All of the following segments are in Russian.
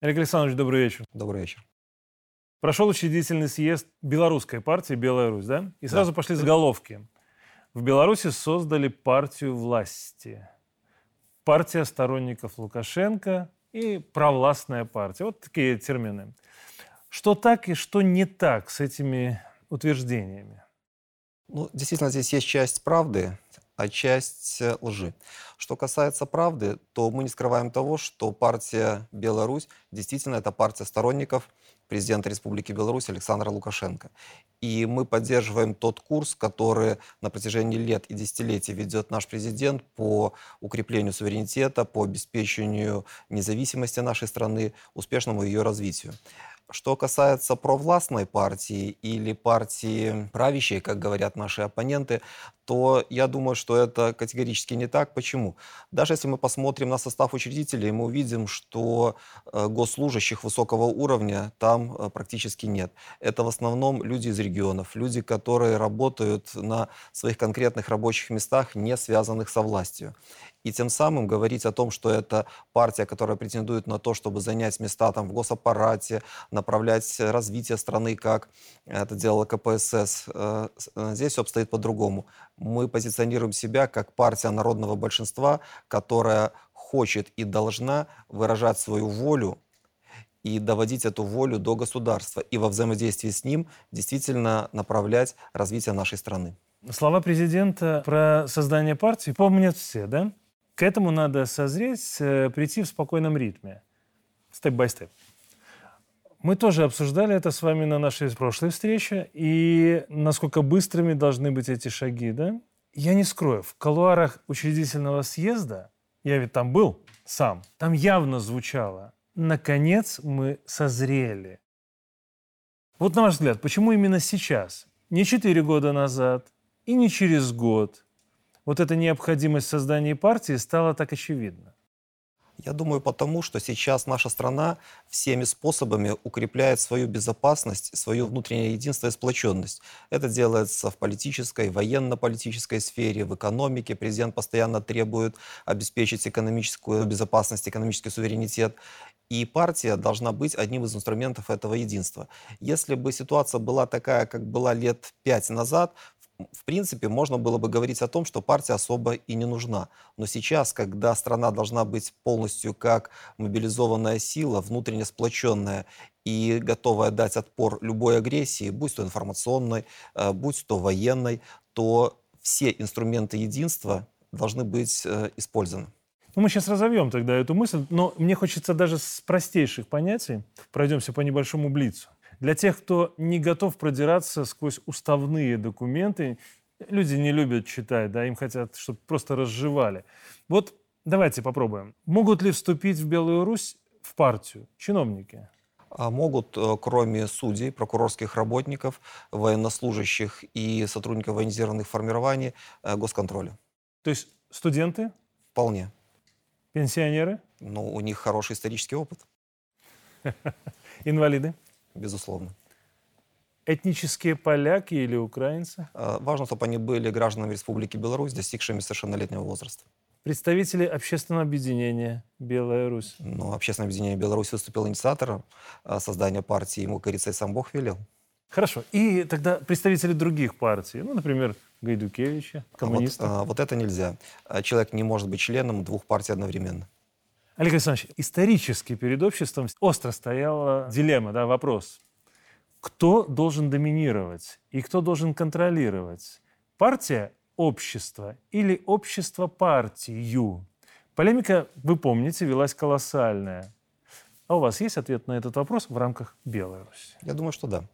Олег Александрович, добрый вечер. Добрый вечер. Прошел учредительный съезд белорусской партии «Белая Русь», да? И сразу да. пошли заголовки. В Беларуси создали партию власти. Партия сторонников Лукашенко и провластная партия. Вот такие термины. Что так и что не так с этими утверждениями? Ну, действительно, здесь есть часть правды, а часть э, лжи. Что касается правды, то мы не скрываем того, что партия «Беларусь» действительно это партия сторонников президента Республики Беларусь Александра Лукашенко. И мы поддерживаем тот курс, который на протяжении лет и десятилетий ведет наш президент по укреплению суверенитета, по обеспечению независимости нашей страны, успешному ее развитию. Что касается провластной партии или партии правящей, как говорят наши оппоненты, то я думаю, что это категорически не так. Почему? Даже если мы посмотрим на состав учредителей, мы увидим, что э, госслужащих высокого уровня там э, практически нет. Это в основном люди из регионов, люди, которые работают на своих конкретных рабочих местах, не связанных со властью и тем самым говорить о том, что это партия, которая претендует на то, чтобы занять места там в госаппарате, направлять развитие страны, как это делала КПСС. Э, э, здесь все обстоит по-другому. Мы позиционируем себя как партия народного большинства, которая хочет и должна выражать свою волю и доводить эту волю до государства и во взаимодействии с ним действительно направлять развитие нашей страны. Слова президента про создание партии помнят все, да? К этому надо созреть, э, прийти в спокойном ритме. Step by step. Мы тоже обсуждали это с вами на нашей прошлой встрече, и насколько быстрыми должны быть эти шаги, да? Я не скрою, в кулуарах учредительного съезда, я ведь там был сам, там явно звучало «Наконец мы созрели». Вот на ваш взгляд, почему именно сейчас? Не четыре года назад и не через год – вот эта необходимость создания партии стала так очевидна? Я думаю, потому что сейчас наша страна всеми способами укрепляет свою безопасность, свое внутреннее единство и сплоченность. Это делается в политической, военно-политической сфере, в экономике. Президент постоянно требует обеспечить экономическую безопасность, экономический суверенитет. И партия должна быть одним из инструментов этого единства. Если бы ситуация была такая, как была лет пять назад, в принципе, можно было бы говорить о том, что партия особо и не нужна. Но сейчас, когда страна должна быть полностью как мобилизованная сила, внутренне сплоченная и готовая дать отпор любой агрессии, будь то информационной, э, будь то военной, то все инструменты единства должны быть э, использованы. Ну, мы сейчас разовьем тогда эту мысль, но мне хочется даже с простейших понятий, пройдемся по небольшому блицу. Для тех, кто не готов продираться сквозь уставные документы, люди не любят читать, да, им хотят, чтобы просто разжевали. Вот давайте попробуем. Могут ли вступить в Белую Русь в партию чиновники? А могут, э, кроме судей, прокурорских работников, военнослужащих и сотрудников военизированных формирований, э, госконтроля. То есть студенты? Вполне. Пенсионеры? Ну, у них хороший исторический опыт. Инвалиды? Безусловно. Этнические поляки или украинцы? А, важно, чтобы они были гражданами Республики Беларусь, достигшими совершеннолетнего возраста. Представители общественного объединения «Белая Русь». Ну, общественное объединение «Беларусь» выступил инициатором а, создания партии, ему, и сам Бог велел. Хорошо. И тогда представители других партий, ну, например, Гайдукевича, коммунисты. А вот, а, вот это нельзя. Человек не может быть членом двух партий одновременно. Олег Александрович, исторически перед обществом остро стояла дилемма, да, вопрос. Кто должен доминировать и кто должен контролировать? Партия общество или общество партию? Полемика, вы помните, велась колоссальная. А у вас есть ответ на этот вопрос в рамках Беларуси? Я думаю, что да.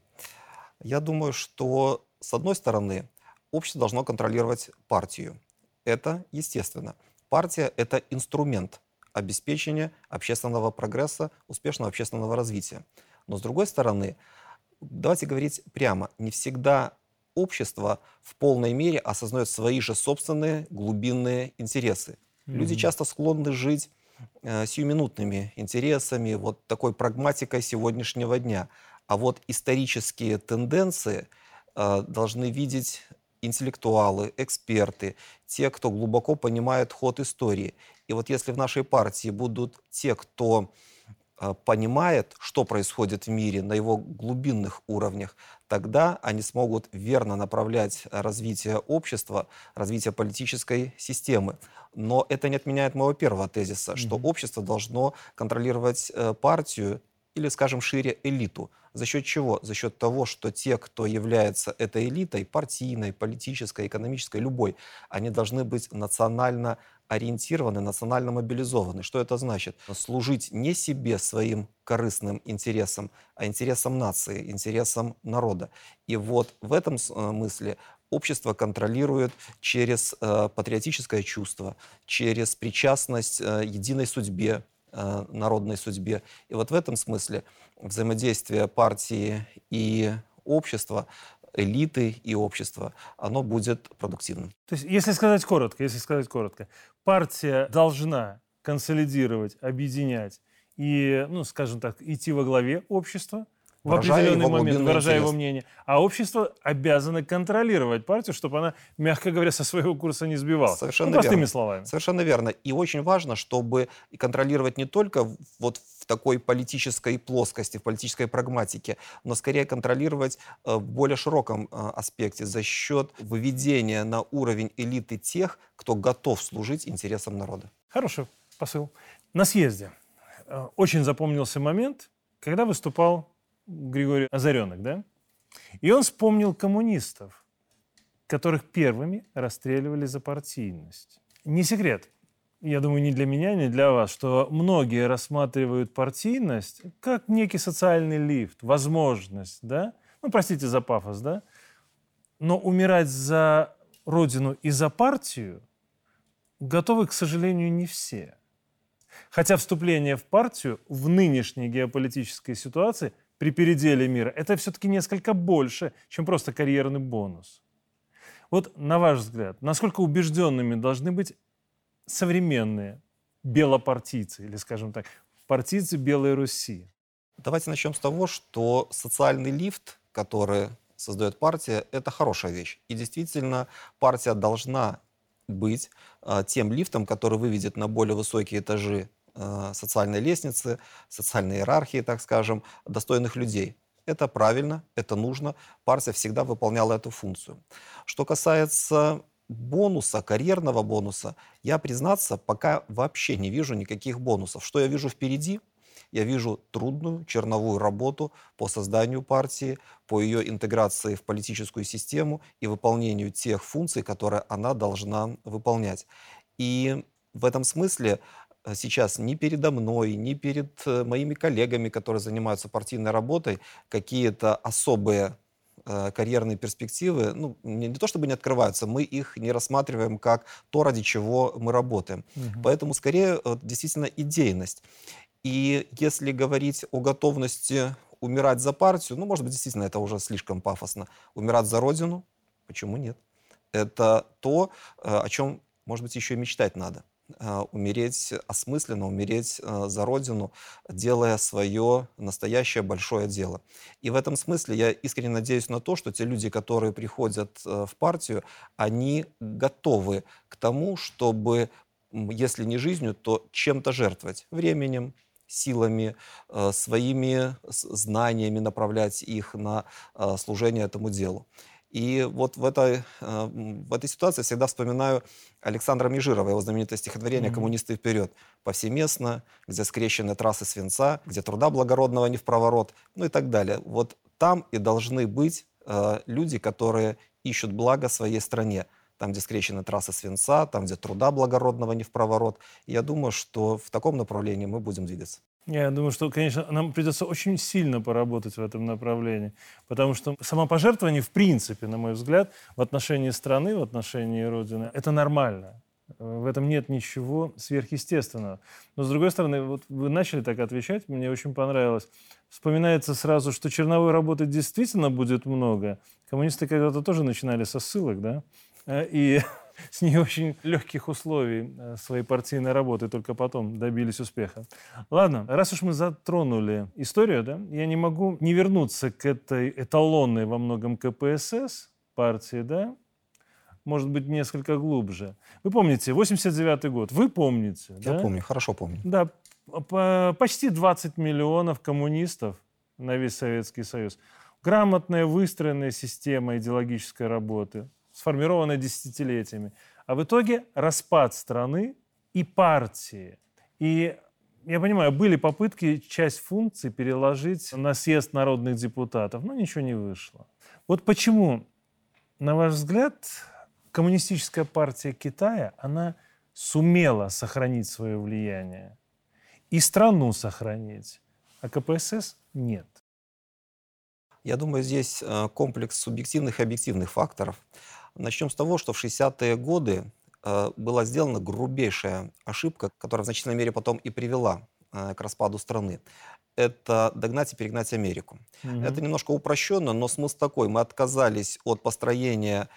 Я думаю, что, с одной стороны, общество должно контролировать партию. Это естественно. Партия – это инструмент – обеспечения общественного прогресса, успешного общественного развития. Но с другой стороны, давайте говорить прямо, не всегда общество в полной мере осознает свои же собственные глубинные интересы. Mm-hmm. Люди часто склонны жить э, сиюминутными интересами, вот такой прагматикой сегодняшнего дня. А вот исторические тенденции э, должны видеть интеллектуалы, эксперты, те, кто глубоко понимает ход истории. И вот если в нашей партии будут те, кто э, понимает, что происходит в мире на его глубинных уровнях, тогда они смогут верно направлять развитие общества, развитие политической системы. Но это не отменяет моего первого тезиса, mm-hmm. что общество должно контролировать э, партию или, скажем, шире элиту. За счет чего? За счет того, что те, кто является этой элитой, партийной, политической, экономической, любой, они должны быть национально ориентированы, национально мобилизованы. Что это значит? Служить не себе, своим корыстным интересам, а интересам нации, интересам народа. И вот в этом смысле э, общество контролирует через э, патриотическое чувство, через причастность э, единой судьбе, народной судьбе. И вот в этом смысле взаимодействие партии и общества элиты и общества, оно будет продуктивным. То есть, если сказать коротко, если сказать коротко, партия должна консолидировать, объединять и, ну, скажем так, идти во главе общества, в определенный момент, выражая интерес. его мнение. А общество обязано контролировать партию, чтобы она, мягко говоря, со своего курса не сбивала. Совершенно ну, простыми верно. словами. Совершенно верно. И очень важно, чтобы контролировать не только вот в такой политической плоскости, в политической прагматике, но скорее контролировать э, в более широком э, аспекте за счет выведения на уровень элиты тех, кто готов служить интересам народа. Хороший посыл. На съезде э, очень запомнился момент, когда выступал Григорий Озаренок, да? И он вспомнил коммунистов, которых первыми расстреливали за партийность. Не секрет, я думаю, ни для меня, ни для вас, что многие рассматривают партийность как некий социальный лифт, возможность, да? Ну, простите за пафос, да? Но умирать за родину и за партию готовы, к сожалению, не все. Хотя вступление в партию в нынешней геополитической ситуации – при переделе мира, это все-таки несколько больше, чем просто карьерный бонус. Вот на ваш взгляд, насколько убежденными должны быть современные белопартийцы, или, скажем так, партийцы Белой Руси? Давайте начнем с того, что социальный лифт, который создает партия, это хорошая вещь. И действительно, партия должна быть э, тем лифтом, который выведет на более высокие этажи социальной лестницы, социальной иерархии, так скажем, достойных людей. Это правильно, это нужно. Партия всегда выполняла эту функцию. Что касается бонуса, карьерного бонуса, я, признаться, пока вообще не вижу никаких бонусов. Что я вижу впереди? Я вижу трудную черновую работу по созданию партии, по ее интеграции в политическую систему и выполнению тех функций, которые она должна выполнять. И в этом смысле Э, сейчас ни передо мной, ни перед э, моими коллегами, которые занимаются партийной работой, какие-то особые э, карьерные перспективы, ну, не, не то чтобы не открываются, мы их не рассматриваем как то, ради чего мы работаем. Угу. Поэтому скорее действительно идейность. И если говорить о готовности умирать за партию, ну, может быть, действительно это уже слишком пафосно. Умирать за родину, почему нет? Это то, о чем, может быть, еще и мечтать надо. А, умереть осмысленно, умереть а, за Родину, делая свое настоящее большое дело. И в этом смысле я искренне надеюсь на то, что те люди, которые приходят а, в партию, они готовы к тому, чтобы, если не жизнью, то чем-то жертвовать. Временем, силами, своими знаниями направлять их на служение этому делу. И вот в этой, э, в этой ситуации всегда вспоминаю Александра Межирова, его знаменитое стихотворение «Коммунисты вперед». Повсеместно, где скрещены трассы свинца, где труда благородного не в проворот, ну и так далее. Вот там и должны быть э, люди, которые ищут благо своей стране. Там, где скрещены трассы свинца, там, где труда благородного не в проворот. Я думаю, что в таком направлении мы будем двигаться. Я думаю, что, конечно, нам придется очень сильно поработать в этом направлении, потому что самопожертвование, в принципе, на мой взгляд, в отношении страны, в отношении Родины, это нормально. В этом нет ничего сверхъестественного. Но, с другой стороны, вот вы начали так отвечать, мне очень понравилось. Вспоминается сразу, что черновой работы действительно будет много. Коммунисты когда-то тоже начинали со ссылок, да? Э, и с не очень легких условий э, своей партийной работы, только потом добились успеха. Ладно, раз уж мы затронули историю, да, я не могу не вернуться к этой эталонной во многом КПСС партии, да, может быть, несколько глубже. Вы помните, 89 год, вы помните, Я да? помню, хорошо помню. Да, почти 20 миллионов коммунистов на весь Советский Союз. Грамотная, выстроенная система идеологической работы, сформированная десятилетиями. А в итоге распад страны и партии. И я понимаю, были попытки часть функций переложить на съезд народных депутатов, но ничего не вышло. Вот почему, на ваш взгляд, коммунистическая партия Китая, она сумела сохранить свое влияние и страну сохранить, а КПСС нет? Я думаю, здесь э, комплекс субъективных и объективных факторов. Начнем с того, что в 60-е годы э, была сделана грубейшая ошибка, которая в значительной мере потом и привела э, к распаду страны. Это догнать и перегнать Америку. Угу. Это немножко упрощенно, но смысл такой. Мы отказались от построения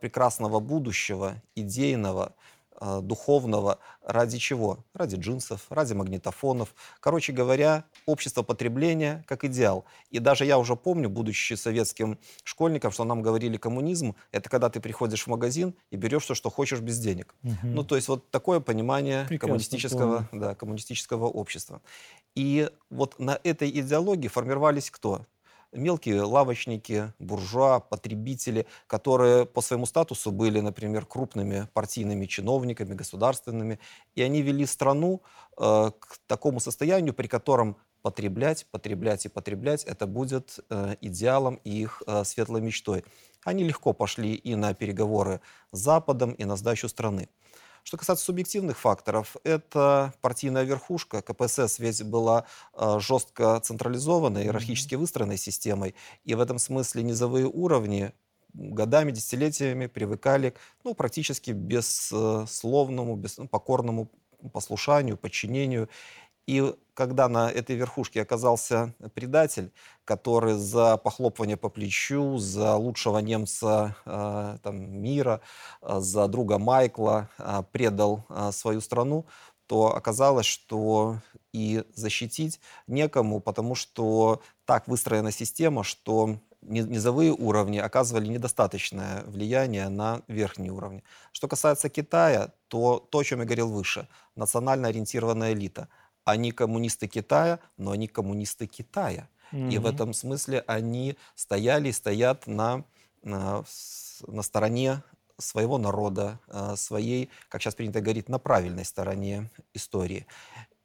прекрасного будущего, идейного, Э, духовного. Ради чего? Ради джинсов, ради магнитофонов. Короче говоря, общество потребления как идеал. И даже я уже помню, будучи советским школьником, что нам говорили коммунизм, это когда ты приходишь в магазин и берешь все, что хочешь без денег. Угу. Ну, то есть вот такое понимание коммунистического, да, коммунистического общества. И вот на этой идеологии формировались кто? Мелкие лавочники, буржуа, потребители, которые по своему статусу были, например, крупными партийными чиновниками, государственными, и они вели страну э, к такому состоянию, при котором потреблять, потреблять и потреблять, это будет э, идеалом и их э, светлой мечтой. Они легко пошли и на переговоры с Западом, и на сдачу страны. Что касается субъективных факторов, это партийная верхушка. КПСС ведь была э, жестко централизованной, иерархически выстроенной системой. И в этом смысле низовые уровни годами, десятилетиями привыкали к ну, практически бессловному, без, ну, покорному послушанию, подчинению. И когда на этой верхушке оказался предатель, который за похлопывание по плечу, за лучшего немца э, там, мира, э, за друга Майкла э, предал э, свою страну, то оказалось, что и защитить некому, потому что так выстроена система, что низовые уровни оказывали недостаточное влияние на верхние уровни. Что касается Китая, то то, о чем я говорил выше, национально ориентированная элита – они коммунисты Китая, но они коммунисты Китая. Mm-hmm. И в этом смысле они стояли и стоят на, на, на стороне своего народа, э, своей, как сейчас принято говорить, на правильной стороне истории.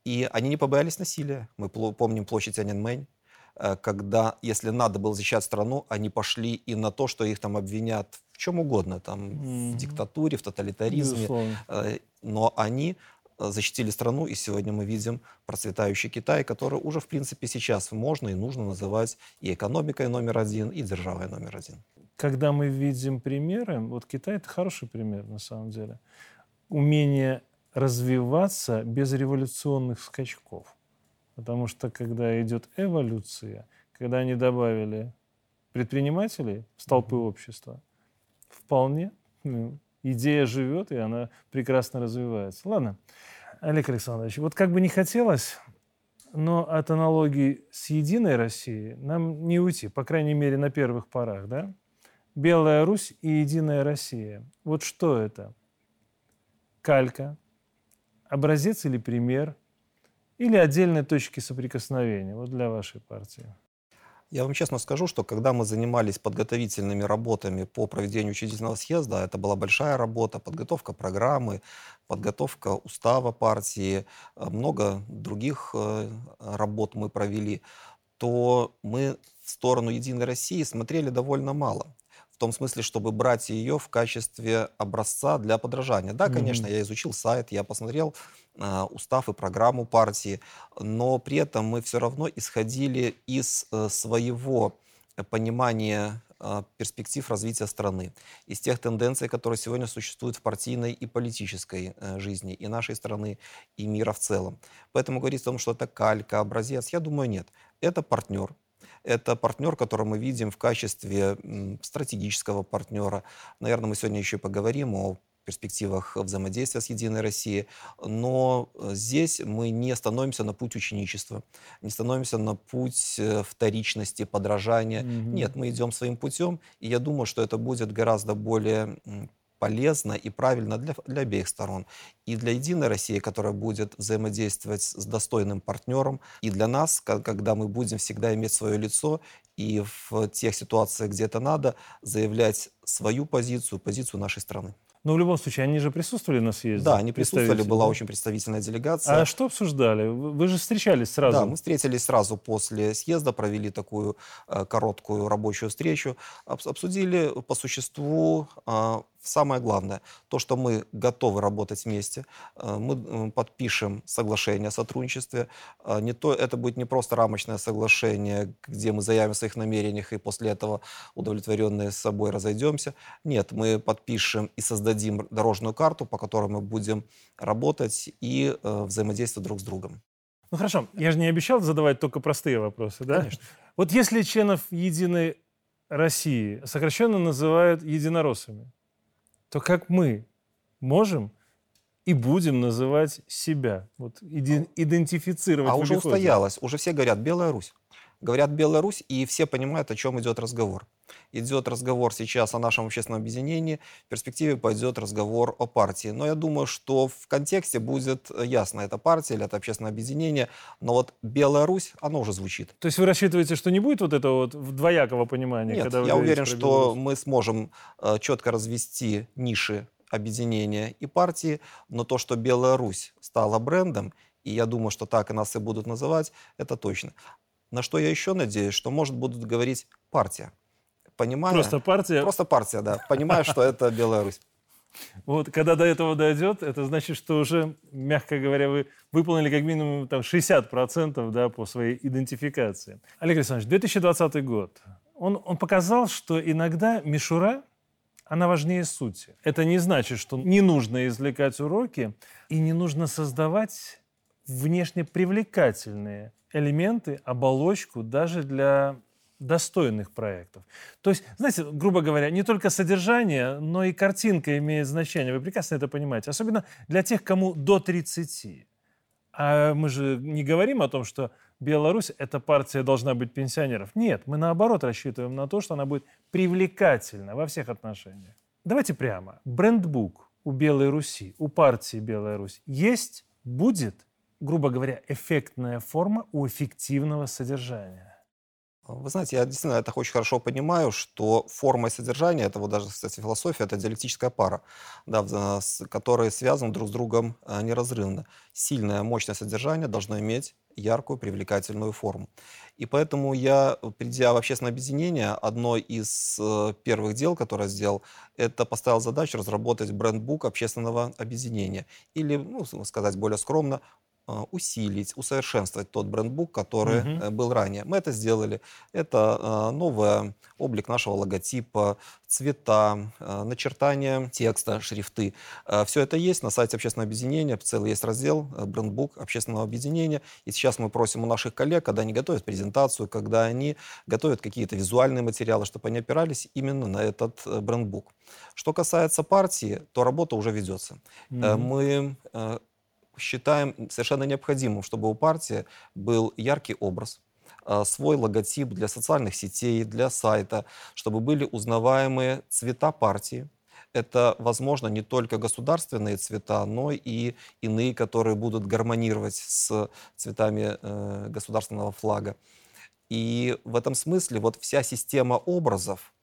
И они не побоялись насилия. Мы помним площадь Аньанмэнь, э, когда, если надо было защищать страну, они пошли и на то, что их там обвинят в чем угодно, там, mm-hmm. в диктатуре, в тоталитаризме. Безусловно. Э, но они защитили страну, и сегодня мы видим процветающий Китай, который уже, в принципе, сейчас можно и нужно называть и экономикой номер один, и державой номер один. Когда мы видим примеры, вот Китай – это хороший пример, на самом деле, умение развиваться без революционных скачков. Потому что когда идет эволюция, когда они добавили предпринимателей в столпы общества, вполне ну, идея живет, и она прекрасно развивается. Ладно, Олег Александрович, вот как бы не хотелось, но от аналогии с «Единой Россией» нам не уйти, по крайней мере, на первых порах, да? Белая Русь и Единая Россия. Вот что это? Калька, образец или пример, или отдельные точки соприкосновения, вот для вашей партии? Я вам честно скажу, что когда мы занимались подготовительными работами по проведению учредительного съезда, это была большая работа, подготовка программы, подготовка устава партии, э, много других э, работ мы провели, то мы в сторону Единой России смотрели довольно мало том смысле, чтобы брать ее в качестве образца для подражания. Да, конечно, mm-hmm. я изучил сайт, я посмотрел э, устав и программу партии, но при этом мы все равно исходили из э, своего понимания э, перспектив развития страны, из тех тенденций, которые сегодня существуют в партийной и политической э, жизни и нашей страны, и мира в целом. Поэтому говорить о том, что это калька, образец, я думаю, нет. Это партнер, это партнер, которого мы видим в качестве стратегического партнера. Наверное, мы сегодня еще поговорим о перспективах взаимодействия с Единой Россией. Но э, здесь мы не становимся на путь ученичества, не становимся на путь э, вторичности, подражания. Mm-hmm. Нет, мы идем своим путем, и я думаю, что это будет гораздо более полезно и правильно для, для обеих сторон. И для «Единой России», которая будет взаимодействовать с достойным партнером, и для нас, когда мы будем всегда иметь свое лицо и в тех ситуациях, где это надо, заявлять свою позицию, позицию нашей страны. Но в любом случае, они же присутствовали на съезде? Да, они присутствовали, была очень представительная делегация. А что обсуждали? Вы же встречались сразу? Да, мы встретились сразу после съезда, провели такую э, короткую рабочую встречу, обсудили по существу э, самое главное, то, что мы готовы работать вместе, э, мы подпишем соглашение о сотрудничестве. Э, не то, это будет не просто рамочное соглашение, где мы заявим о своих намерениях и после этого удовлетворенные собой разойдемся. Нет, мы подпишем и создадим дорожную карту, по которой мы будем работать и э, взаимодействовать друг с другом. Ну хорошо, я же не обещал задавать только простые вопросы, да? Конечно. Вот если членов Единой России сокращенно называют единороссами, то как мы можем и будем называть себя, вот иди, идентифицировать. А уже устоялось, уже все говорят «Белая Русь». Говорят «Белая Русь», и все понимают, о чем идет разговор. Идет разговор сейчас о нашем общественном объединении, в перспективе пойдет разговор о партии. Но я думаю, что в контексте будет ясно, это партия или это общественное объединение, но вот «Белая Русь», оно уже звучит. То есть вы рассчитываете, что не будет вот этого вот двоякого понимания? Нет, когда я уверен, что мы сможем э, четко развести ниши объединения и партии, но то, что Белая Русь стала брендом, и я думаю, что так и нас и будут называть, это точно. На что я еще надеюсь, что, может, будут говорить партия. Понимая, просто партия? Просто партия, да. Понимаю, что это Беларусь. Вот, когда до этого дойдет, это значит, что уже, мягко говоря, вы выполнили как минимум там, 60% да, по своей идентификации. Олег Александрович, 2020 год. Он, он показал, что иногда мишура, она важнее сути. Это не значит, что не нужно извлекать уроки и не нужно создавать внешне привлекательные элементы, оболочку даже для достойных проектов. То есть, знаете, грубо говоря, не только содержание, но и картинка имеет значение. Вы прекрасно это понимаете. Особенно для тех, кому до 30. А мы же не говорим о том, что Беларусь, эта партия должна быть пенсионеров. Нет, мы наоборот рассчитываем на то, что она будет привлекательна во всех отношениях. Давайте прямо. Брендбук у Белой Руси, у партии Белая Русь есть, будет грубо говоря, эффектная форма у эффективного содержания. Вы знаете, я действительно это очень хорошо понимаю, что форма и содержание, это вот даже, кстати, философия, это диалектическая пара, да, которые связаны друг с другом а, неразрывно. Сильное, мощное содержание должно иметь яркую, привлекательную форму. И поэтому я, придя в общественное объединение, одно из э, первых дел, которое сделал, это поставил задачу разработать брендбук общественного объединения. Или, ну, сказать более скромно, а, усилить, усовершенствовать тот брендбук, который угу. был ранее. Мы это сделали. Это а, новый облик нашего логотипа, цвета, начертание текста, шрифты. Все это есть на сайте общественного объединения. Целый есть раздел брендбук общественного объединения. И сейчас мы просим у наших коллег, когда они готовят презентацию, когда они готовят какие-то визуальные материалы, чтобы они опирались именно на этот брендбук. Что касается партии, то работа уже ведется. Mm-hmm. Мы считаем совершенно необходимым, чтобы у партии был яркий образ, а, свой логотип для социальных сетей, для сайта, чтобы были узнаваемые цвета партии. Это, возможно, не только государственные цвета, но и иные, которые будут гармонировать с цветами э, государственного флага. И в этом смысле вот вся система образов,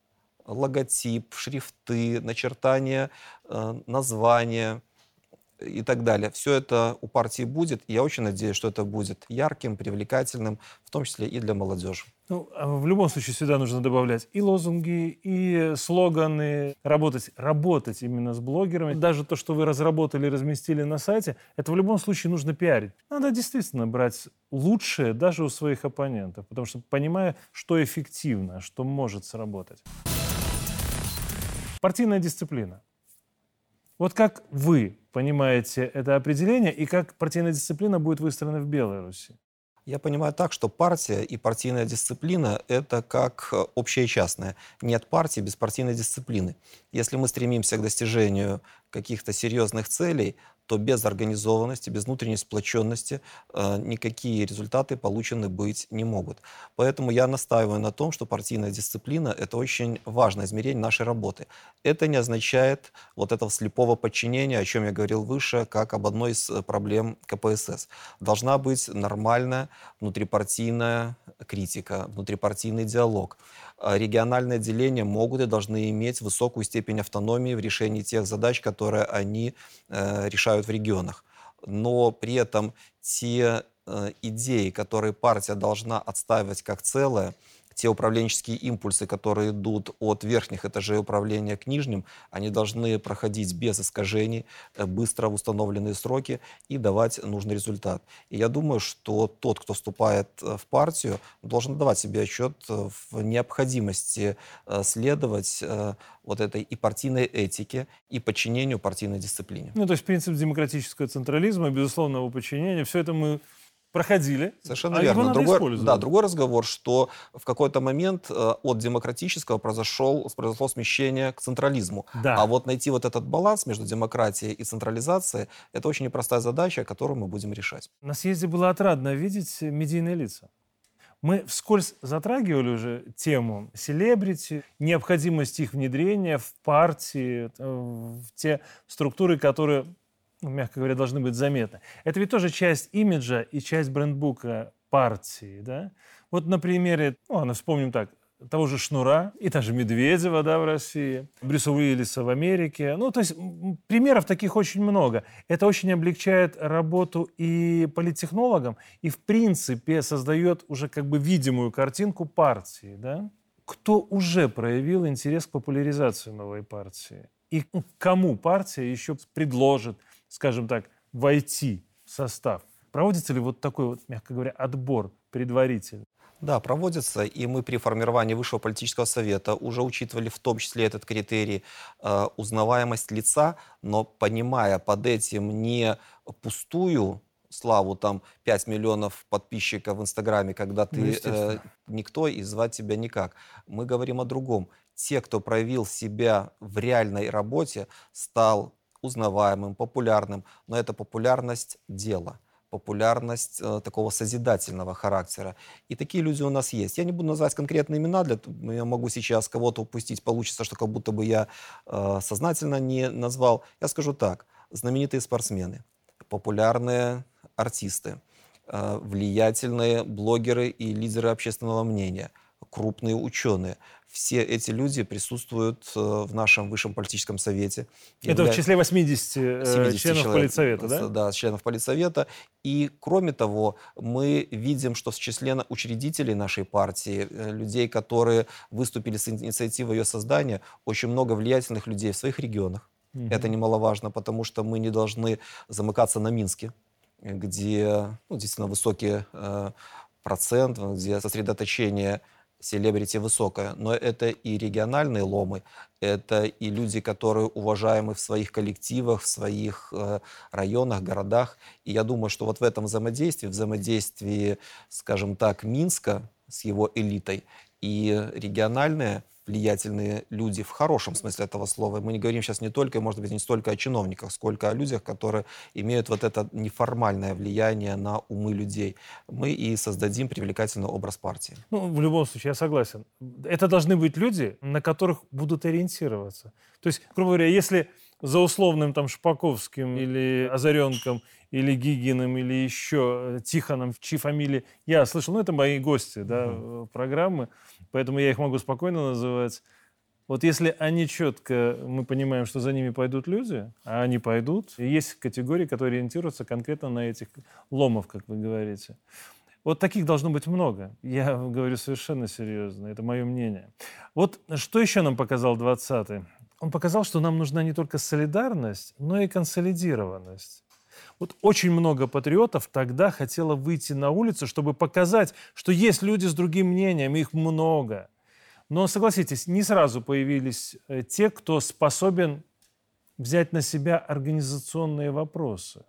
логотип, шрифты, начертание, э, названия, и так далее. Все это у партии будет. И я очень надеюсь, что это будет ярким, привлекательным, в том числе и для молодежи. Ну, а в любом случае сюда нужно добавлять и лозунги, и слоганы, работать, работать именно с блогерами. Даже то, что вы разработали, разместили на сайте, это в любом случае нужно пиарить. Надо действительно брать лучшее даже у своих оппонентов, потому что понимая, что эффективно, что может сработать. Партийная дисциплина. Вот как вы понимаете это определение и как партийная дисциплина будет выстроена в Беларуси? Я понимаю так, что партия и партийная дисциплина – это как э, общее и частное. Нет партии без партийной дисциплины. Если мы стремимся к достижению каких-то серьезных целей, то без организованности, без внутренней сплоченности э, никакие результаты получены быть не могут. Поэтому я настаиваю на том, что партийная дисциплина – это очень важное измерение нашей работы. Это не означает вот этого слепого подчинения, о чем я говорил выше, как об одной из э, проблем КПСС. Должна быть нормальная внутрипартийная критика, внутрипартийный диалог. А региональные отделения могут и должны иметь высокую степень автономии в решении тех задач, которые они э, решают в регионах. Но при этом те э, идеи, которые партия должна отстаивать как целое, те управленческие импульсы, которые идут от верхних этажей управления к нижним, они должны проходить без искажений, э, быстро в установленные сроки и давать нужный результат. И я думаю, что тот, кто вступает э, в партию, должен давать себе отчет э, в необходимости следовать вот этой и партийной этике, и подчинению партийной дисциплине. Ну, то есть принцип демократического централизма, безусловного подчинения, все это мы проходили. Совершенно а верно. Его другой, да, другой разговор, что в какой-то момент э, от демократического произошел, произошло смещение к централизму. Да. А вот найти вот этот баланс между демократией и централизацией, это очень непростая задача, которую мы будем решать. На съезде было отрадно видеть медийные лица. Мы вскользь затрагивали уже тему селебрити, необходимость их внедрения в партии, э, в те структуры, которые мягко говоря, должны быть заметны. Это ведь тоже часть имиджа и часть брендбука партии. Да? Вот на примере, ну ладно, вспомним так, того же Шнура и та же Медведева да, в России, Брюса Уиллиса в Америке. Ну, то есть примеров таких очень много. Это очень облегчает работу и политтехнологам, и в принципе создает уже как бы видимую картинку партии. Да? Кто уже проявил интерес к популяризации новой партии? И кому партия еще предложит скажем так, войти в состав? Проводится ли вот такой вот, мягко говоря, отбор предварительный? Да, проводится, и мы при формировании Высшего политического совета уже учитывали в том числе этот критерий э, узнаваемость лица, но понимая под этим не пустую славу, там 5 миллионов подписчиков в Инстаграме, когда ты ну, э, никто и звать тебя никак. Мы говорим о другом. Те, кто проявил себя в реальной работе, стал узнаваемым, популярным, но это популярность дела популярность э, такого созидательного характера. И такие люди у нас есть. Я не буду называть конкретные имена, для, я могу сейчас кого-то упустить, получится, что как будто бы я э, сознательно не назвал. Я скажу так. Знаменитые спортсмены, популярные артисты, э, влиятельные блогеры и лидеры общественного мнения, крупные ученые – все эти люди присутствуют э, в нашем высшем политическом совете. Это Явля... в числе 80, 70 э, членов человек, политсовета, да? Да, членов политсовета. И кроме того, мы видим, что в числе учредителей нашей партии, э, людей, которые выступили с инициативой ее создания, очень много влиятельных людей в своих регионах. Угу. Это немаловажно, потому что мы не должны замыкаться на Минске, где ну, действительно высокий э, процент, где сосредоточение селебрити высокая, но это и региональные ломы, это и люди, которые уважаемы в своих коллективах, в своих э, районах, городах. И я думаю, что вот в этом взаимодействии, взаимодействии, скажем так, Минска с его элитой и региональные влиятельные люди в хорошем смысле этого слова. Мы не говорим сейчас не только, может быть, не столько о чиновниках, сколько о людях, которые имеют вот это неформальное влияние на умы людей. Мы и создадим привлекательный образ партии. Ну, в любом случае, я согласен. Это должны быть люди, на которых будут ориентироваться. То есть, грубо говоря, если за условным там Шпаковским или Озаренком или Гигиным, или еще э, Тихоном, чьи фамилии я слышал, ну, это мои гости, да, mm-hmm. программы, поэтому я их могу спокойно называть. Вот если они четко, мы понимаем, что за ними пойдут люди, а они пойдут, и есть категории, которые ориентируются конкретно на этих ломов, как вы говорите. Вот таких должно быть много. Я говорю совершенно серьезно, это мое мнение. Вот что еще нам показал 20-й? Он показал, что нам нужна не только солидарность, но и консолидированность. Вот очень много патриотов тогда хотело выйти на улицу, чтобы показать, что есть люди с другим мнением, их много. Но согласитесь, не сразу появились э, те, кто способен взять на себя организационные вопросы.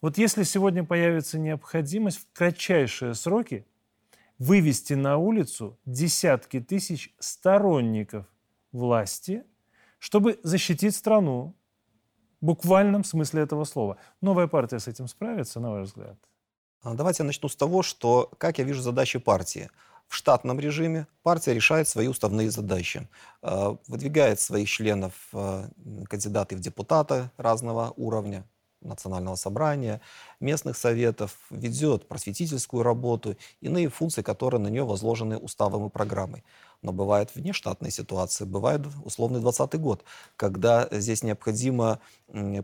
Вот если сегодня появится необходимость в кратчайшие сроки вывести на улицу десятки тысяч сторонников власти, чтобы защитить страну, буквальном смысле этого слова. Новая партия с этим справится, на ваш взгляд? А, давайте я начну с того, что, как я вижу задачи партии. В штатном режиме партия решает свои уставные задачи, а, выдвигает своих членов а, кандидаты в депутаты разного уровня, национального собрания, местных советов, ведет просветительскую работу, иные функции, которые на нее возложены уставом и программой. Но бывают внештатные ситуации, бывает условный 20 год, когда здесь необходимо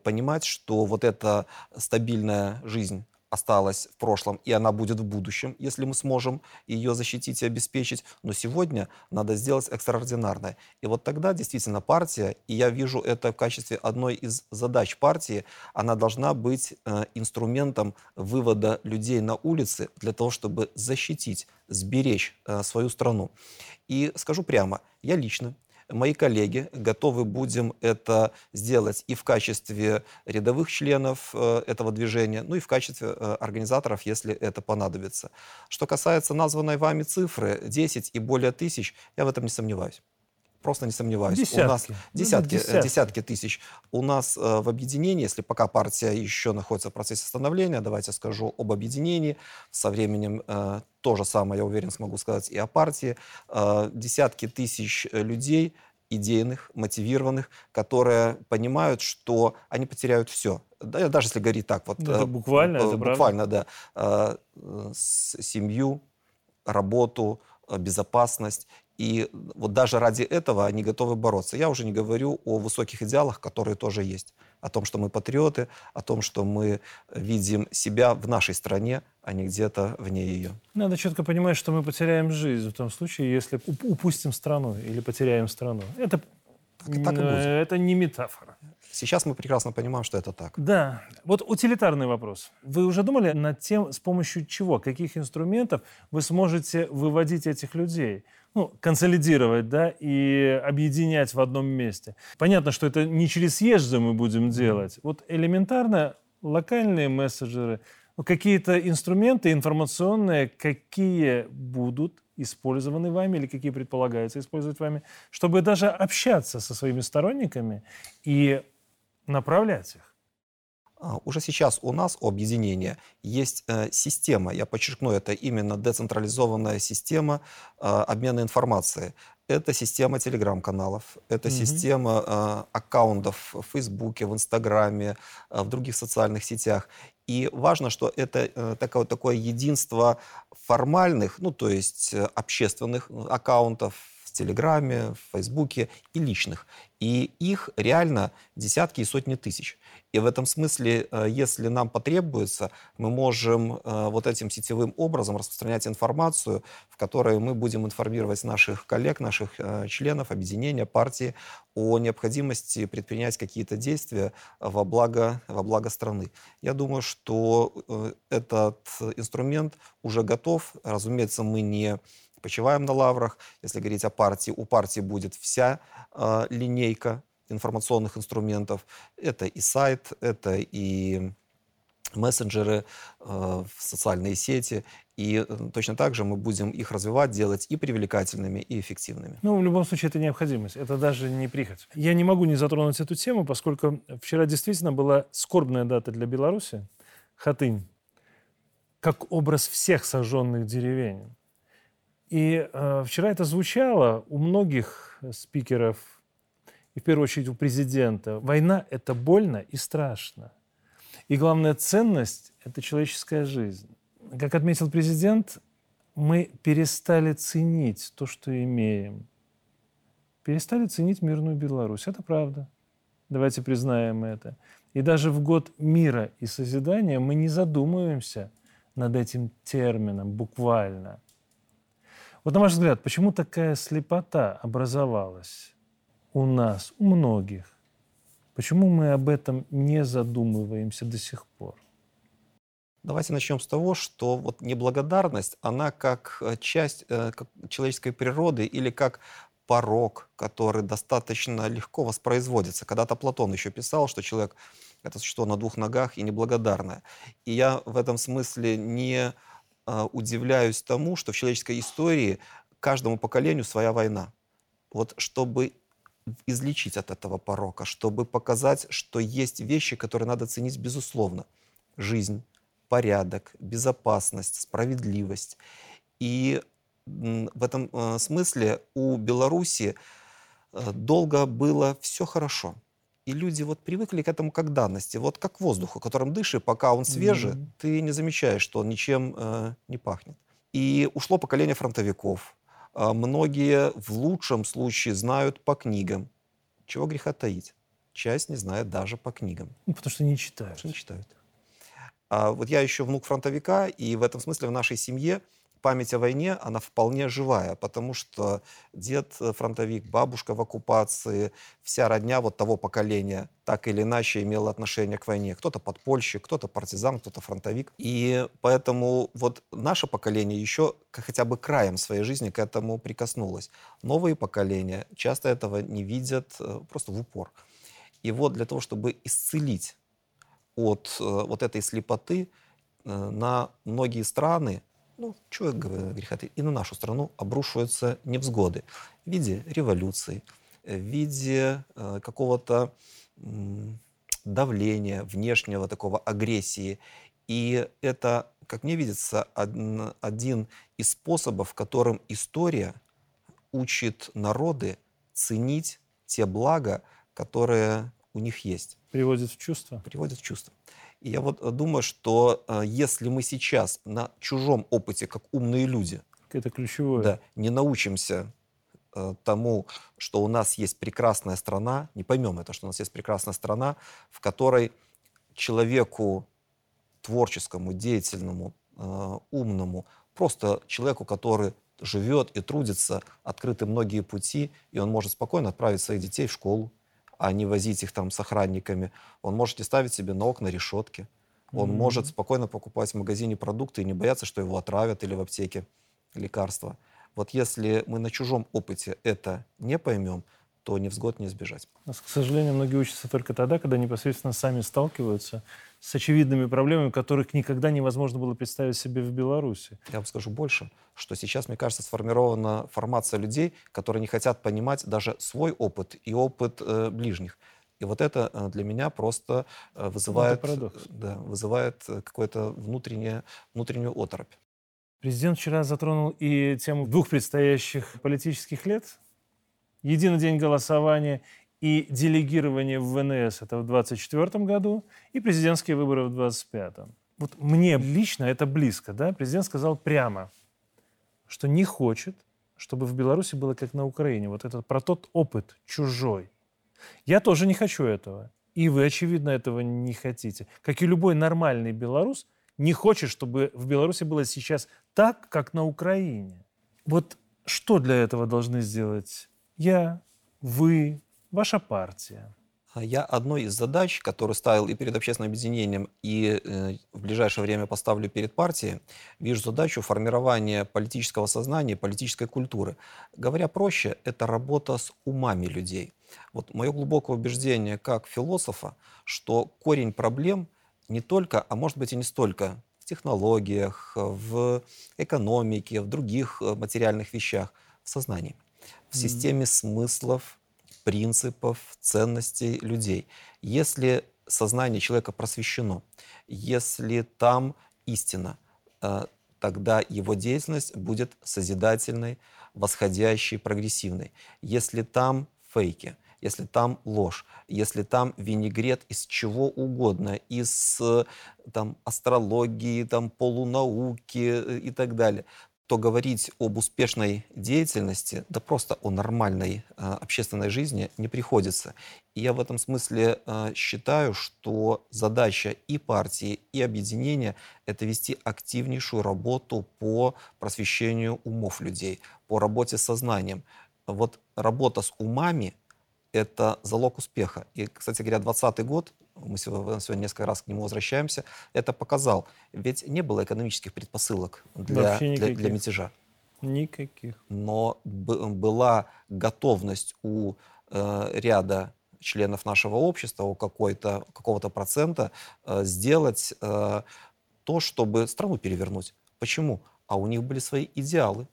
понимать, что вот эта стабильная жизнь осталась в прошлом, и она будет в будущем, если мы сможем ее защитить и обеспечить. Но сегодня надо сделать экстраординарное. И вот тогда действительно партия, и я вижу это в качестве одной из задач партии, она должна быть э, инструментом вывода людей на улицы для того, чтобы защитить, сберечь э, свою страну. И скажу прямо, я лично мои коллеги готовы будем это сделать и в качестве рядовых членов э, этого движения, ну и в качестве э, организаторов, если это понадобится. Что касается названной вами цифры 10 и более тысяч, я в этом не сомневаюсь. Просто не сомневаюсь. Десятки. У нас десятки, ну, десятки. десятки тысяч. У нас э, в объединении, если пока партия еще находится в процессе становления, давайте скажу об объединении. Со временем э, то же самое, я уверен, смогу сказать и о партии. Э, десятки тысяч людей, идейных, мотивированных, которые понимают, что они потеряют все. Да, даже если говорить так вот. Это буквально, э, это буквально, правда? да. Э, семью, работу, э, безопасность. И вот даже ради этого они готовы бороться. Я уже не говорю о высоких идеалах, которые тоже есть. О том, что мы патриоты, о том, что мы видим себя в нашей стране, а не где-то вне ее. Надо четко понимать, что мы потеряем жизнь в том случае, если упустим страну или потеряем страну. Это, так, так и будет. это не метафора. Сейчас мы прекрасно понимаем, что это так. Да. Вот утилитарный вопрос. Вы уже думали над тем, с помощью чего, каких инструментов вы сможете выводить этих людей? ну, консолидировать, да, и объединять в одном месте. Понятно, что это не через съезды мы будем делать. Вот элементарно локальные мессенджеры, ну, какие-то инструменты информационные, какие будут использованы вами или какие предполагается использовать вами, чтобы даже общаться со своими сторонниками и направлять их. А, уже сейчас у нас у объединения есть э, система, я подчеркну, это именно децентрализованная система э, обмена информацией. Это система телеграм-каналов, это mm-hmm. система э, аккаунтов в Фейсбуке, в Инстаграме, в других социальных сетях. И важно, что это такое, такое единство формальных, ну то есть общественных аккаунтов в Телеграме, в Фейсбуке и личных. И их реально десятки и сотни тысяч. И в этом смысле, э, если нам потребуется, мы можем э, вот этим сетевым образом распространять информацию, в которой мы будем информировать наших коллег, наших э, членов объединения, партии о необходимости предпринять какие-то действия во благо, во благо страны. Я думаю, что этот инструмент уже готов. Разумеется, мы не почиваем на лаврах. Если говорить о партии, у партии будет вся э, линейка информационных инструментов. Это и сайт, это и мессенджеры, э, социальные сети. И точно так же мы будем их развивать, делать и привлекательными, и эффективными. Ну, в любом случае, это необходимость. Это даже не прихоть. Я не могу не затронуть эту тему, поскольку вчера действительно была скорбная дата для Беларуси. Хатынь. Как образ всех сожженных деревень. И э, вчера это звучало у многих спикеров и в первую очередь у президента. Война – это больно и страшно. И главная ценность – это человеческая жизнь. Как отметил президент, мы перестали ценить то, что имеем. Перестали ценить мирную Беларусь. Это правда. Давайте признаем это. И даже в год мира и созидания мы не задумываемся над этим термином буквально. Вот на ваш взгляд, почему такая слепота образовалась? у нас, у многих. Почему мы об этом не задумываемся до сих пор? Давайте начнем с того, что вот неблагодарность, она как э, часть э, как человеческой природы или как порог, который достаточно легко воспроизводится. Когда-то Платон еще писал, что человек — это существо на двух ногах и неблагодарное. И я в этом смысле не удивляюсь тому, что в человеческой истории каждому поколению своя война. Вот чтобы излечить от этого порока, чтобы показать, что есть вещи, которые надо ценить безусловно. Жизнь, порядок, безопасность, справедливость. И в этом э, смысле у Беларуси э, долго было все хорошо. И люди вот привыкли к этому как данности, вот как воздуху, которым дыши, пока он свежий, mm-hmm. ты не замечаешь, что он ничем э, не пахнет. И ушло поколение фронтовиков. А многие в лучшем случае знают по книгам. Чего греха таить? Часть не знает даже по книгам. Ну, потому что не читают. Потому что не читают. А вот я еще внук фронтовика, и в этом смысле в нашей семье память о войне, она вполне живая, потому что дед э, фронтовик, бабушка в оккупации, вся родня вот того поколения так или иначе имела отношение к войне. Кто-то подпольщик, кто-то партизан, кто-то фронтовик. И поэтому вот наше поколение еще хотя бы краем своей жизни к этому прикоснулось. Новые поколения часто этого не видят э, просто в упор. И вот для того, чтобы исцелить от э, вот этой слепоты, на многие страны ну, чего греха и на нашу страну обрушиваются невзгоды в виде революции, в виде э, какого-то э, давления внешнего, такого агрессии. И это, как мне видится, один, один из способов, которым история учит народы ценить те блага, которые у них есть. Приводит в чувство? Приводит в чувство. И я вот э, думаю, что э, если мы сейчас на чужом опыте, как умные люди, это ключевое, да, не научимся э, тому, что у нас есть прекрасная страна, не поймем это, что у нас есть прекрасная страна, в которой человеку творческому, деятельному, умному, просто человеку, который живет и трудится, открыты многие пути, и он может спокойно отправить своих детей в школу, а не возить их там с охранниками. Он может ставить себе на окна решетки. Он mm-hmm. может спокойно покупать в магазине продукты и не бояться, что его отравят или в аптеке лекарства. Вот если мы на чужом опыте это не поймем, то невзгод не избежать. К сожалению, многие учатся только тогда, когда непосредственно сами сталкиваются с очевидными проблемами, которых никогда невозможно было представить себе в Беларуси. Я вам скажу больше, что сейчас, мне кажется, сформирована формация людей, которые не хотят понимать даже свой опыт и опыт э, ближних. И вот это э, для меня просто э, вызывает, это да, вызывает э, какое-то внутреннее, внутреннюю оторопь. Президент вчера затронул и тему двух предстоящих политических лет. Единый день голосования и делегирование в ВНС это в 2024 году, и президентские выборы в 2025. Вот мне лично это близко. Да? Президент сказал прямо, что не хочет, чтобы в Беларуси было как на Украине. Вот это про тот опыт чужой. Я тоже не хочу этого. И вы, очевидно, этого не хотите. Как и любой нормальный белорус не хочет, чтобы в Беларуси было сейчас так, как на Украине. Вот что для этого должны сделать я, вы, ваша партия? А я одной из задач, которую ставил и перед общественным объединением, и э, в ближайшее время поставлю перед партией, вижу задачу формирования политического сознания, политической культуры. Говоря проще, это работа с умами людей. Вот мое глубокое убеждение как философа, что корень проблем не только, а может быть и не столько в технологиях, в экономике, в других э, материальных вещах, в сознании, в системе смыслов, принципов, ценностей людей. Если сознание человека просвещено, если там истина, э, тогда его деятельность будет созидательной, восходящей, прогрессивной. Если там фейки, если там ложь, если там винегрет из чего угодно, из э, там, астрологии, там, полунауки э, и так далее, то говорить об успешной деятельности, да просто о нормальной э, общественной жизни не приходится. И я в этом смысле э, считаю, что задача и партии, и объединения – это вести активнейшую работу по просвещению умов людей, по работе с сознанием. Вот работа с умами – это залог успеха. И, кстати говоря, 2020 год мы сегодня несколько раз к нему возвращаемся, это показал. Ведь не было экономических предпосылок для, для, для мятежа. Никаких. Но была готовность у э, ряда членов нашего общества, у какой-то, какого-то процента э, сделать э, то, чтобы страну перевернуть. Почему? А у них были свои идеалы.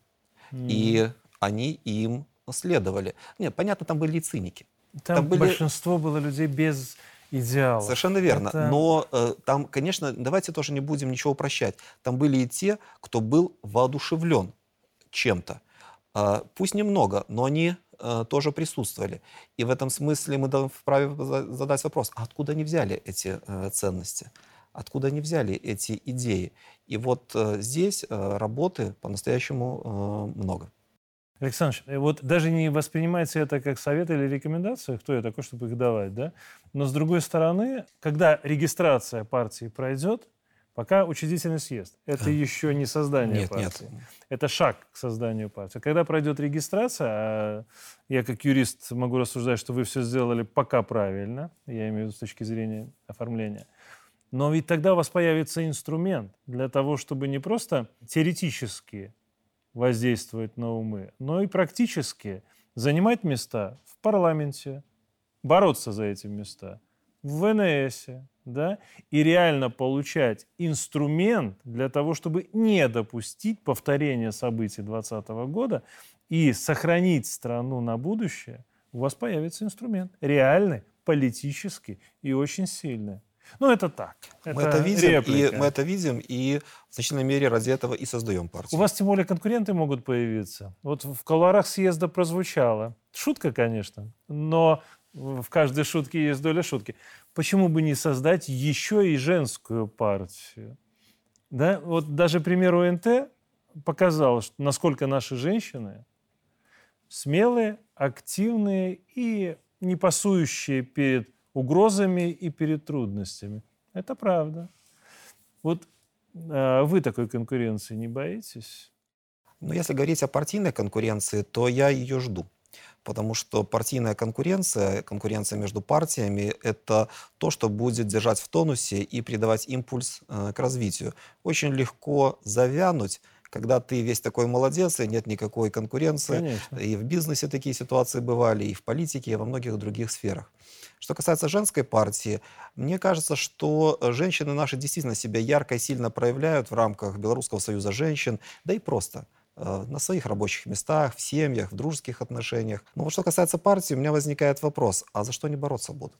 Mm. И они им следовали. Нет, понятно, там были и циники. Там, там были... большинство было людей без идеалов. Совершенно верно. Это... Но э, там, конечно, давайте тоже не будем ничего прощать. Там были и те, кто был воодушевлен чем-то. Э, пусть немного, но они э, тоже присутствовали. И в этом смысле мы вправе задать вопрос, а откуда они взяли эти э, ценности? Откуда они взяли эти идеи? И вот э, здесь э, работы по-настоящему э, много. Александр, э, вот даже не воспринимается это как совет или рекомендация, кто я такой, чтобы их давать, да? Но с другой стороны, когда регистрация партии пройдет, пока учредительный съезд, это еще не создание нет, партии. Нет. Это шаг к созданию партии. Когда пройдет регистрация, а я как юрист могу рассуждать, что вы все сделали пока правильно, я имею в виду с точки зрения оформления, но ведь тогда у вас появится инструмент для того, чтобы не просто теоретически воздействовать на умы, но и практически занимать места в парламенте, бороться за эти места, в ВНС, да, и реально получать инструмент для того, чтобы не допустить повторения событий 2020 года и сохранить страну на будущее, у вас появится инструмент реальный, политический и очень сильный. Ну, это так. Это мы это видим, и мы это видим, и в значительной мере ради этого и создаем партию. У вас тем более конкуренты могут появиться. Вот в колорах съезда прозвучало. Шутка, конечно, но в каждой шутке есть доля шутки. Почему бы не создать еще и женскую партию? Да? Вот даже пример УНТ показал, что насколько наши женщины смелые, активные и не пасующие перед угрозами и перед трудностями. Это правда. Вот э, вы такой конкуренции не боитесь? Ну, если говорить о партийной конкуренции, то я ее жду. Потому что партийная конкуренция, конкуренция между партиями, это то, что будет держать в тонусе и придавать импульс э, к развитию. Очень легко завянуть, когда ты весь такой молодец, и нет никакой конкуренции. Конечно. И в бизнесе такие ситуации бывали, и в политике, и во многих других сферах. Что касается женской партии, мне кажется, что женщины наши действительно себя ярко и сильно проявляют в рамках Белорусского союза женщин, да и просто э, на своих рабочих местах, в семьях, в дружеских отношениях. Но вот что касается партии, у меня возникает вопрос, а за что они бороться будут?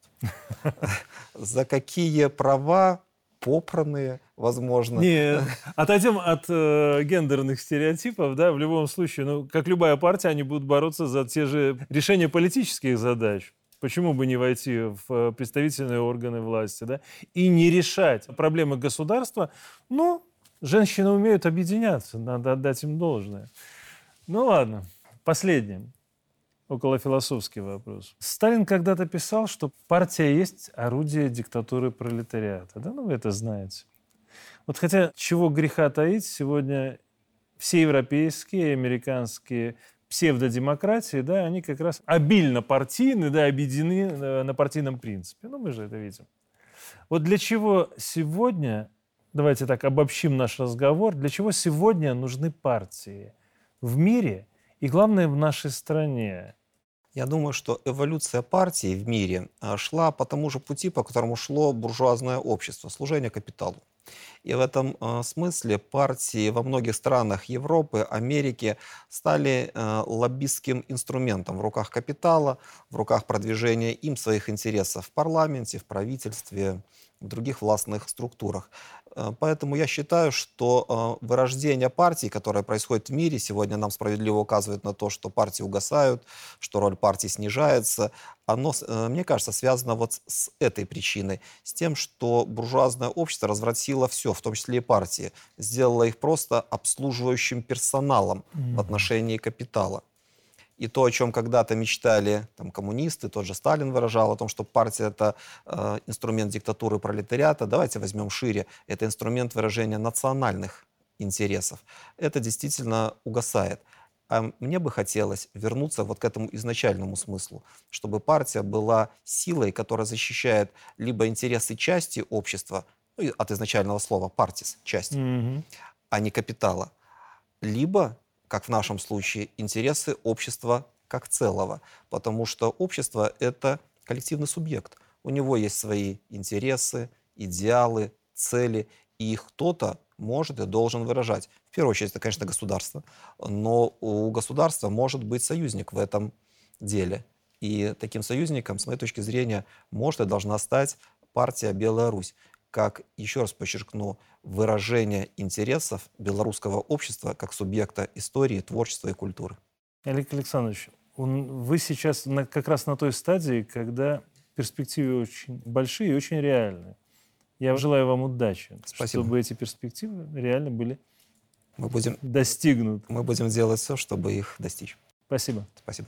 За какие права попранные, возможно. Не, отойдем от э, гендерных стереотипов, да, в любом случае, ну, как любая партия, они будут бороться за те же решения политических задач. Почему бы не войти в э, представительные органы власти, да, и не решать проблемы государства? Ну, женщины умеют объединяться, надо отдать им должное. Ну ладно, последний, около философский вопрос. Сталин когда-то писал, что партия есть орудие диктатуры пролетариата. Да, ну вы это знаете. Вот хотя чего греха таить, сегодня все европейские, американские псевдодемократии, да, они как раз обильно партийны, да, объединены э, на партийном принципе. Ну, мы же это видим. Вот для чего сегодня, давайте так обобщим наш разговор, для чего сегодня нужны партии в мире и, главное, в нашей стране? Я думаю, что эволюция партии в мире э, шла по тому же пути, по которому шло буржуазное общество, служение капиталу. И в этом э, смысле партии во многих странах Европы, Америки стали э, лоббистским инструментом в руках капитала, в руках продвижения им своих интересов в парламенте, в правительстве, в других властных структурах. Э, поэтому я считаю, что э, вырождение партий, которое происходит в мире, сегодня нам справедливо указывает на то, что партии угасают, что роль партий снижается, оно, э, мне кажется, связано вот с этой причиной, с тем, что буржуазное общество развратило все, в том числе и партии, сделало их просто обслуживающим персоналом mm-hmm. в отношении капитала. И то, о чем когда-то мечтали там, коммунисты, тот же Сталин выражал, о том, что партия – это э, инструмент диктатуры пролетариата, давайте возьмем шире, это инструмент выражения национальных интересов. Это действительно угасает. А мне бы хотелось вернуться вот к этому изначальному смыслу, чтобы партия была силой, которая защищает либо интересы части общества, ну, от изначального слова «партис» – часть, mm-hmm. а не капитала, либо как в нашем случае, интересы общества как целого, потому что общество – это коллективный субъект. У него есть свои интересы, идеалы, цели, и их кто-то может и должен выражать. В первую очередь, это, конечно, государство, но у государства может быть союзник в этом деле. И таким союзником, с моей точки зрения, может и должна стать партия «Беларусь», как, еще раз подчеркну, выражение интересов белорусского общества как субъекта истории, творчества и культуры. Олег Александрович, он, вы сейчас на, как раз на той стадии, когда перспективы очень большие и очень реальные. Я желаю вам удачи, Спасибо. чтобы эти перспективы реально были мы будем, достигнуты. Мы будем делать все, чтобы их достичь. Спасибо. Спасибо.